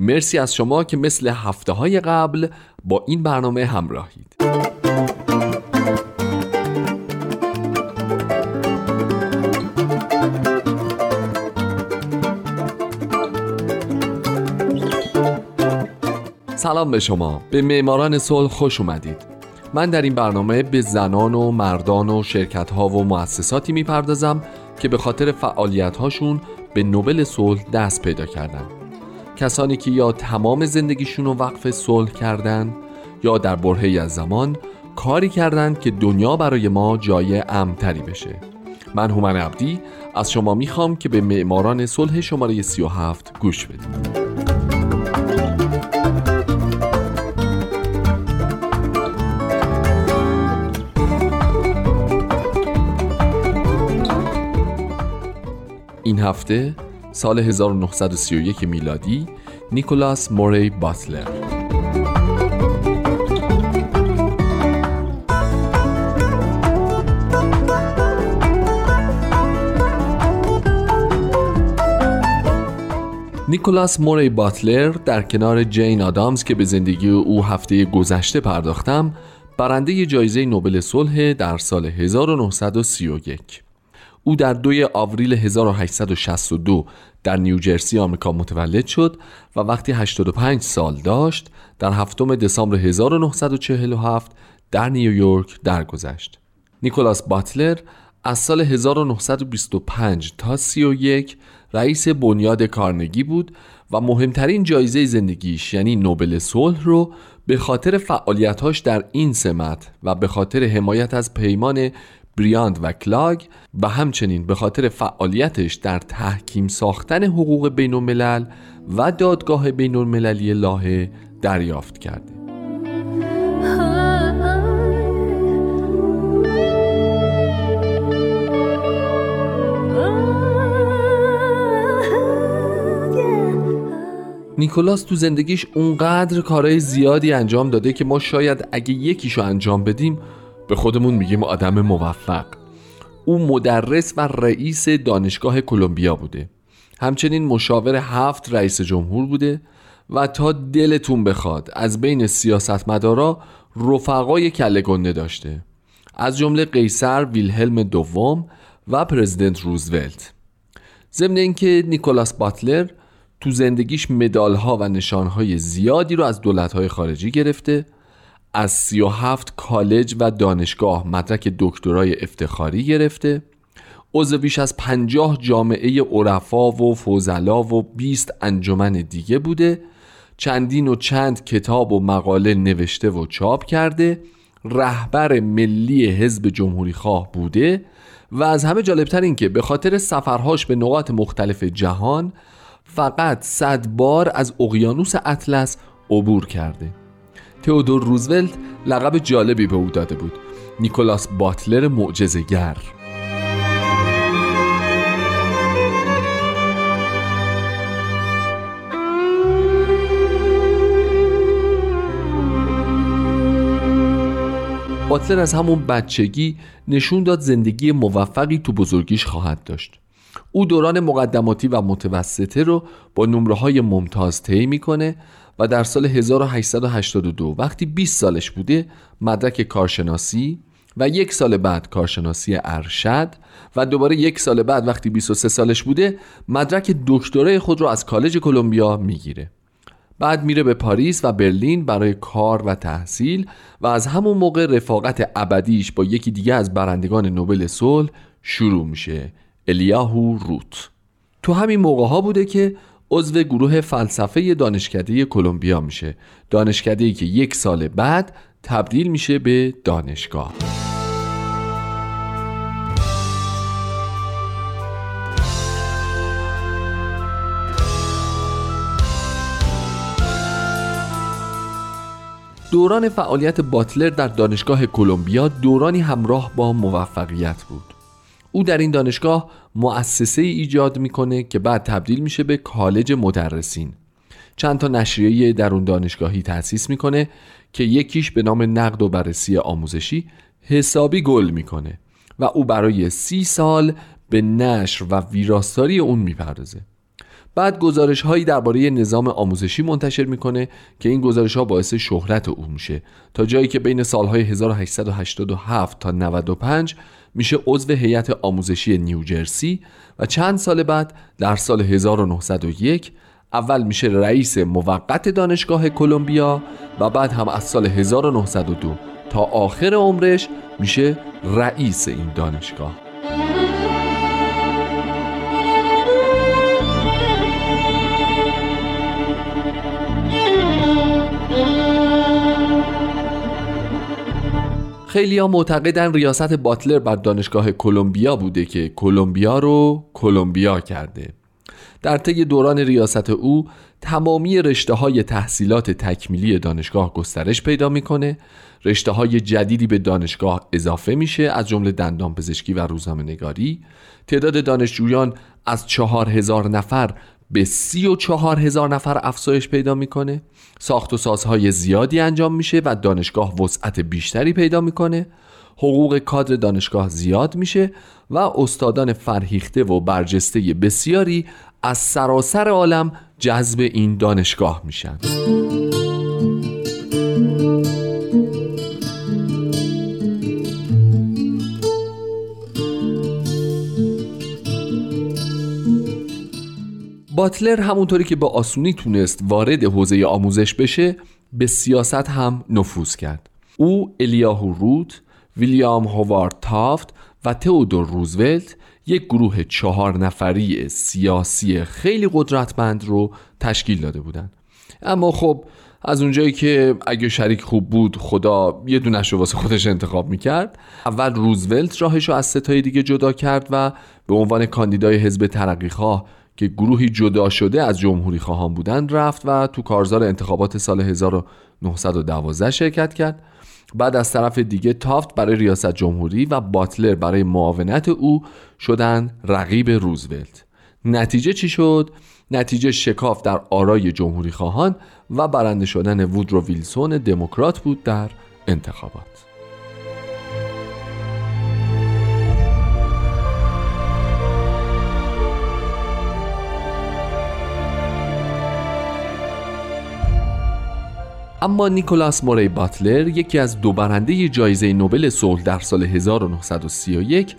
مرسی از شما که مثل هفته های قبل با این برنامه همراهید. سلام به شما. به معماران صلح خوش اومدید. من در این برنامه به زنان و مردان و شرکت ها و مؤسساتی می‌پردازم که به خاطر فعالیت هاشون به نوبل صلح دست پیدا کردن. کسانی که یا تمام زندگیشون رو وقف صلح کردند یا در برهی از زمان کاری کردند که دنیا برای ما جای امتری بشه. من هومن عبدی از شما می‌خوام که به معماران صلح شماره 37 گوش بدید این هفته سال 1931 میلادی نیکولاس موری باتلر نیکولاس موری باتلر در کنار جین آدامز که به زندگی او هفته گذشته پرداختم برنده جایزه نوبل صلح در سال 1931 او در دوی آوریل 1862 در نیوجرسی آمریکا متولد شد و وقتی 85 سال داشت در هفتم دسامبر 1947 در نیویورک درگذشت. نیکولاس باتلر از سال 1925 تا 31 رئیس بنیاد کارنگی بود و مهمترین جایزه زندگیش یعنی نوبل صلح رو به خاطر فعالیتاش در این سمت و به خاطر حمایت از پیمان بریاند و کلاگ و همچنین به خاطر فعالیتش در تحکیم ساختن حقوق بین الملل و دادگاه بین المللی لاهه دریافت کرده. نیکولاس تو زندگیش اونقدر کارهای زیادی انجام داده که ما شاید اگه یکیشو انجام بدیم به خودمون میگیم آدم موفق. او مدرس و رئیس دانشگاه کلمبیا بوده. همچنین مشاور هفت رئیس جمهور بوده و تا دلتون بخواد از بین سیاستمدارا رفقای کله گنده داشته. از جمله قیصر ویلهلم دوم و پرزیدنت روزولت. ضمن اینکه نیکولاس باتلر تو زندگیش مدالها و نشانهای زیادی رو از دولتهای خارجی گرفته از 37 کالج و دانشگاه مدرک دکترای افتخاری گرفته. عضو بیش از 50 جامعه عرفا و فوزلا و 20 انجمن دیگه بوده. چندین و چند کتاب و مقاله نوشته و چاپ کرده. رهبر ملی حزب جمهوری خواه بوده و از همه جالبتر این که به خاطر سفرهاش به نقاط مختلف جهان فقط صد بار از اقیانوس اطلس عبور کرده. تئودور روزولت لقب جالبی به او داده بود. نیکولاس باتلر معجزه‌گر. باتلر از همون بچگی نشون داد زندگی موفقی تو بزرگیش خواهد داشت. او دوران مقدماتی و متوسطه رو با نمره های ممتاز طی می‌کنه و در سال 1882 وقتی 20 سالش بوده مدرک کارشناسی و یک سال بعد کارشناسی ارشد و دوباره یک سال بعد وقتی 23 سالش بوده مدرک دکترای خود رو از کالج کلمبیا می‌گیره. بعد میره به پاریس و برلین برای کار و تحصیل و از همون موقع رفاقت ابدیش با یکی دیگه از برندگان نوبل صلح شروع میشه. الیاهو روت تو همین موقع ها بوده که عضو گروه فلسفه دانشکده کلمبیا میشه. دانشکده که یک سال بعد تبدیل میشه به دانشگاه. دوران فعالیت باتلر در دانشگاه کلمبیا دورانی همراه با موفقیت بود. او در این دانشگاه مؤسسه ایجاد می‌کنه که بعد تبدیل میشه به کالج مدرسین. چند تا نشریه در اون دانشگاهی تأسیس می‌کنه که یکیش به نام نقد و بررسی آموزشی حسابی گل می‌کنه و او برای سی سال به نشر و ویراستاری اون می‌پردازه. بعد گزارش هایی درباره نظام آموزشی منتشر می‌کنه که این گزارش ها باعث شهرت او میشه. تا جایی که بین سالهای 1887 تا 95 میشه عضو هیئت آموزشی نیوجرسی و چند سال بعد در سال 1901 اول میشه رئیس موقت دانشگاه کلمبیا و بعد هم از سال 1902 تا آخر عمرش میشه رئیس این دانشگاه. خیلی ها معتقدن ریاست باتلر بر دانشگاه کلمبیا بوده که کلمبیا رو کلمبیا کرده. در طی دوران ریاست او تمامی رشته های تحصیلات تکمیلی دانشگاه گسترش پیدا می‌کنه. رشته های جدیدی به دانشگاه اضافه میشه از جمله دندان پزشکی و روزنامه نگاری تعداد دانشجویان از چهار هزار نفر به سی و چهار هزار نفر افزایش پیدا می‌کنه. ساخت و سازهای زیادی انجام میشه و دانشگاه وسعت بیشتری پیدا می‌کنه. حقوق کادر دانشگاه زیاد میشه و استادان فرهیخته و برجسته بسیاری از سراسر عالم جذب این دانشگاه میشن. باتلر همونطوری که با آسونی تونست وارد حوزه آموزش بشه به سیاست هم نفوذ کرد او الیاهو روت، ویلیام هوارد تافت و تئودور روزولت یک گروه چهار نفری سیاسی خیلی قدرتمند رو تشکیل داده بودند. اما خب از اونجایی که اگه شریک خوب بود خدا یه دونش رو واسه خودش انتخاب می‌کرد اول روزولت راهش رو از ستای دیگه جدا کرد و به عنوان کاندیدای حزب ترقیخواه که گروهی جدا شده از جمهوری خواهان بودند رفت و تو کارزار انتخابات سال 1912 شرکت کرد. بعد از طرف دیگه تافت برای ریاست جمهوری و باتلر برای معاونت او شدن رقیب روزولت. نتیجه چی شد؟ نتیجه شکاف در آرای جمهوری خواهان و برنده شدن وودرو ویلسون دموکرات بود در انتخابات. اما نیکولاس موری باتلر یکی از دو برنده جایزه نوبل صلح در سال 1931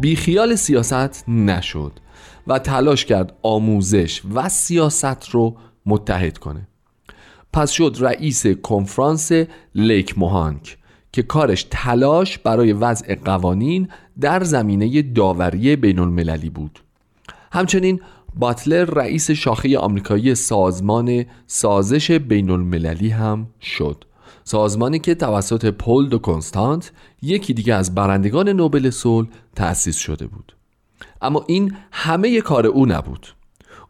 بیخیال سیاست نشد و تلاش کرد آموزش و سیاست رو متحد کنه. پس شد رئیس کنفرانس لیک موهانک که کارش تلاش برای وضع قوانین در زمینه داوری بین المللی بود. همچنین باتلر رئیس شاخه آمریکایی سازمان سازش بین المللی هم شد. سازمانی که توسط پول دو کنستانت یکی دیگه از برندگان نوبل صلح تأسیس شده بود. اما این همه کار او نبود.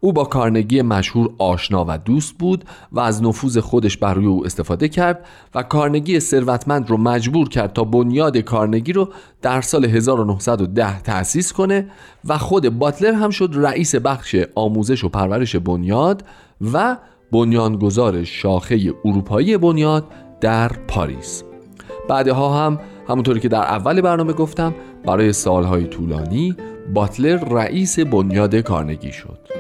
او با کارنگی مشهور آشنا و دوست بود و از نفوذ خودش بر روی او استفاده کرد و کارنگی ثروتمند رو مجبور کرد تا بنیاد کارنگی رو در سال 1910 تأسیس کنه و خود باتلر هم شد رئیس بخش آموزش و پرورش بنیاد و بنیانگذار شاخه اروپایی بنیاد در پاریس. بعدها هم همونطوری که در اول برنامه گفتم برای سالهای طولانی باتلر رئیس بنیاد کارنگی شد.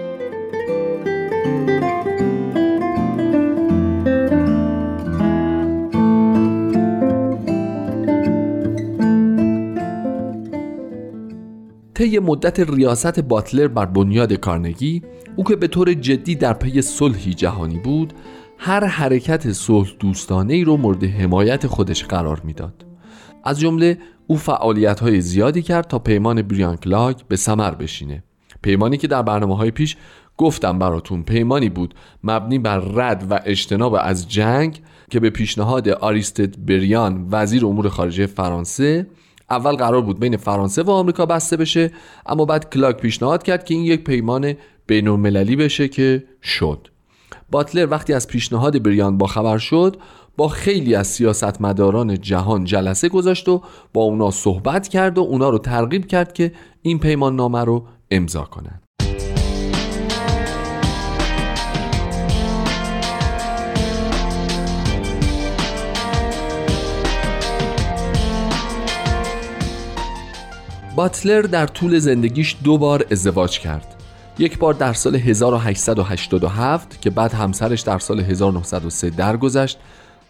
طی مدت ریاست باتلر بر بنیاد کارنگی او که به طور جدی در پی صلحی جهانی بود هر حرکت صلح دوستانه ای رو مورد حمایت خودش قرار می‌داد. از جمله او فعالیت های زیادی کرد تا پیمان بریانکلاگ به سمر بشینه. پیمانی که در برنامه های پیش گفتم براتون پیمانی بود مبنی بر رد و اجتناب از جنگ که به پیشنهاد آریستد بریان وزیر امور خارجه فرانسه اول قرار بود بین فرانسه و آمریکا بسته بشه اما بعد کلاک پیشنهاد کرد که این یک پیمان بین المللی بشه که شد باتلر وقتی از پیشنهاد بریان با خبر شد با خیلی از سیاستمداران جهان جلسه گذاشت و با اونا صحبت کرد و اونا رو ترغیب کرد که این پیمان نامه رو امضا کنند. باتلر در طول زندگیش دو بار ازدواج کرد یک بار در سال 1887 که بعد همسرش در سال 1903 درگذشت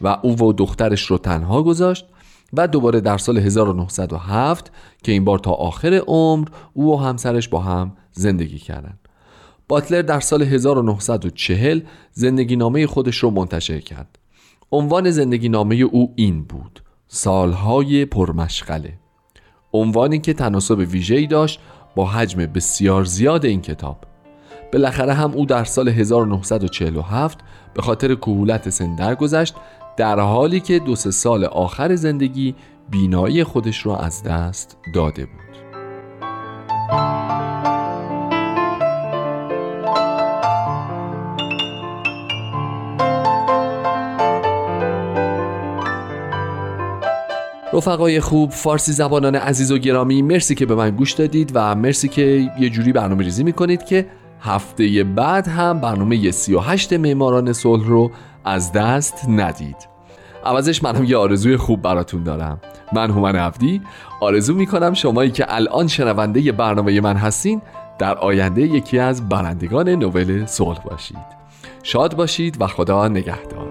و او و دخترش رو تنها گذاشت و دوباره در سال 1907 که این بار تا آخر عمر او و همسرش با هم زندگی کردند. باتلر در سال 1940 زندگی نامه خودش رو منتشر کرد. عنوان زندگی نامه او این بود: سالهای پرمشغله. عنوانی که تناسب ویژه‌ای داشت با حجم بسیار زیاد این کتاب. بالاخره هم او در سال 1947 به خاطر کهولت سن درگذشت در حالی که دو سه سال آخر زندگی بینایی خودش را از دست داده بود رفقای خوب فارسی زبانان عزیز و گرامی مرسی که به من گوش دادید و مرسی که یه جوری برنامه ریزی می‌کنید که هفته بعد هم برنامه 38 معماران صلح رو از دست ندید. عوضش من هم یه آرزوی خوب براتون دارم. من هومن عبدی. آرزو می‌کنم شمایی که الان شنونده برنامه من هستین در آینده یکی از برندگان نوبل صلح باشید. شاد باشید و خدا نگهدار.